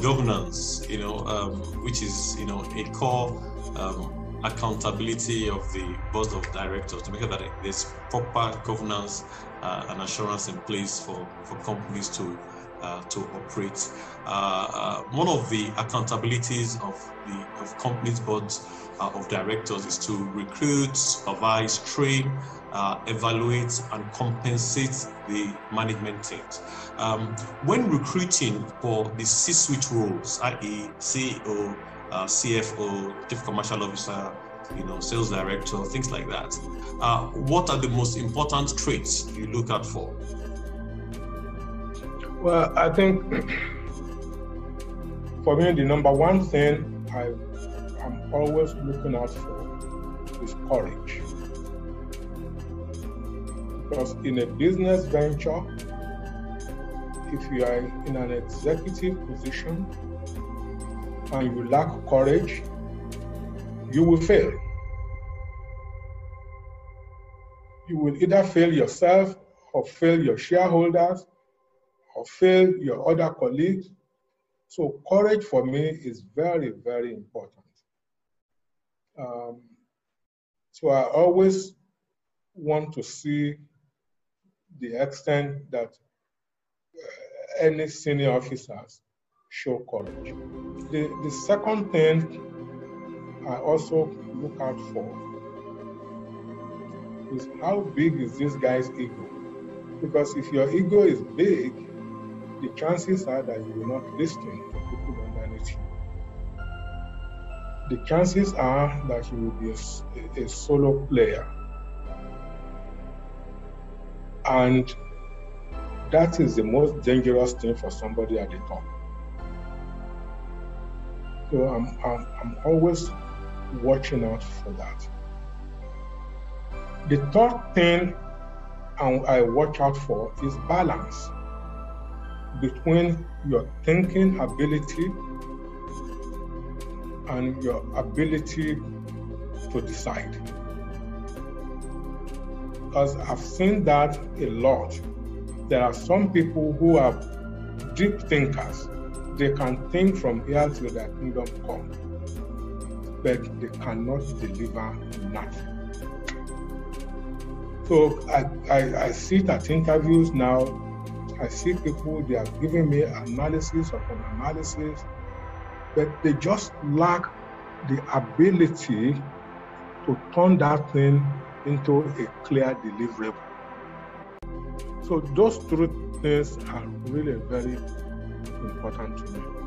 governance, you know, um, which is, you know, a core um, accountability of the board of directors to make sure that there's proper governance uh, and assurance in place for, for companies to uh, to operate. Uh, uh, one of the accountabilities of the of companies boards uh, of directors is to recruit, supervise, train, uh, evaluate, and compensate the management teams. Um, when recruiting for the C-suite roles, i.e., CEO, uh, CFO, Chief Commercial Officer, you know, sales director, things like that. what are the most important traits you look out for? Well, I think for me, the number one thing I am always looking out for is courage. Because in a business venture, if you are in an executive position and you lack courage, you will fail. You will either fail yourself or fail your shareholders or fail your other colleagues. So courage for me is very, very important. Um, so I always want to see the extent that uh, any senior officers show courage. The, the second thing I also look out for is how big is this guy's ego? Because if your ego is big, the chances are that you will not listen to people underneath you. The chances are that you will be a, a solo player. And that is the most dangerous thing for somebody at the top. So I'm, I'm, I'm always watching out for that. The third thing I watch out for is balance between your thinking ability and your ability to decide. Because I've seen that a lot. There are some people who are deep thinkers. They can think from here till their kingdom come, but they cannot deliver nothing. So I, I, I sit at interviews now I see people, they are giving me analysis upon analysis, but they just lack the ability to turn that thing into a clear deliverable. So those three things are really very important to me.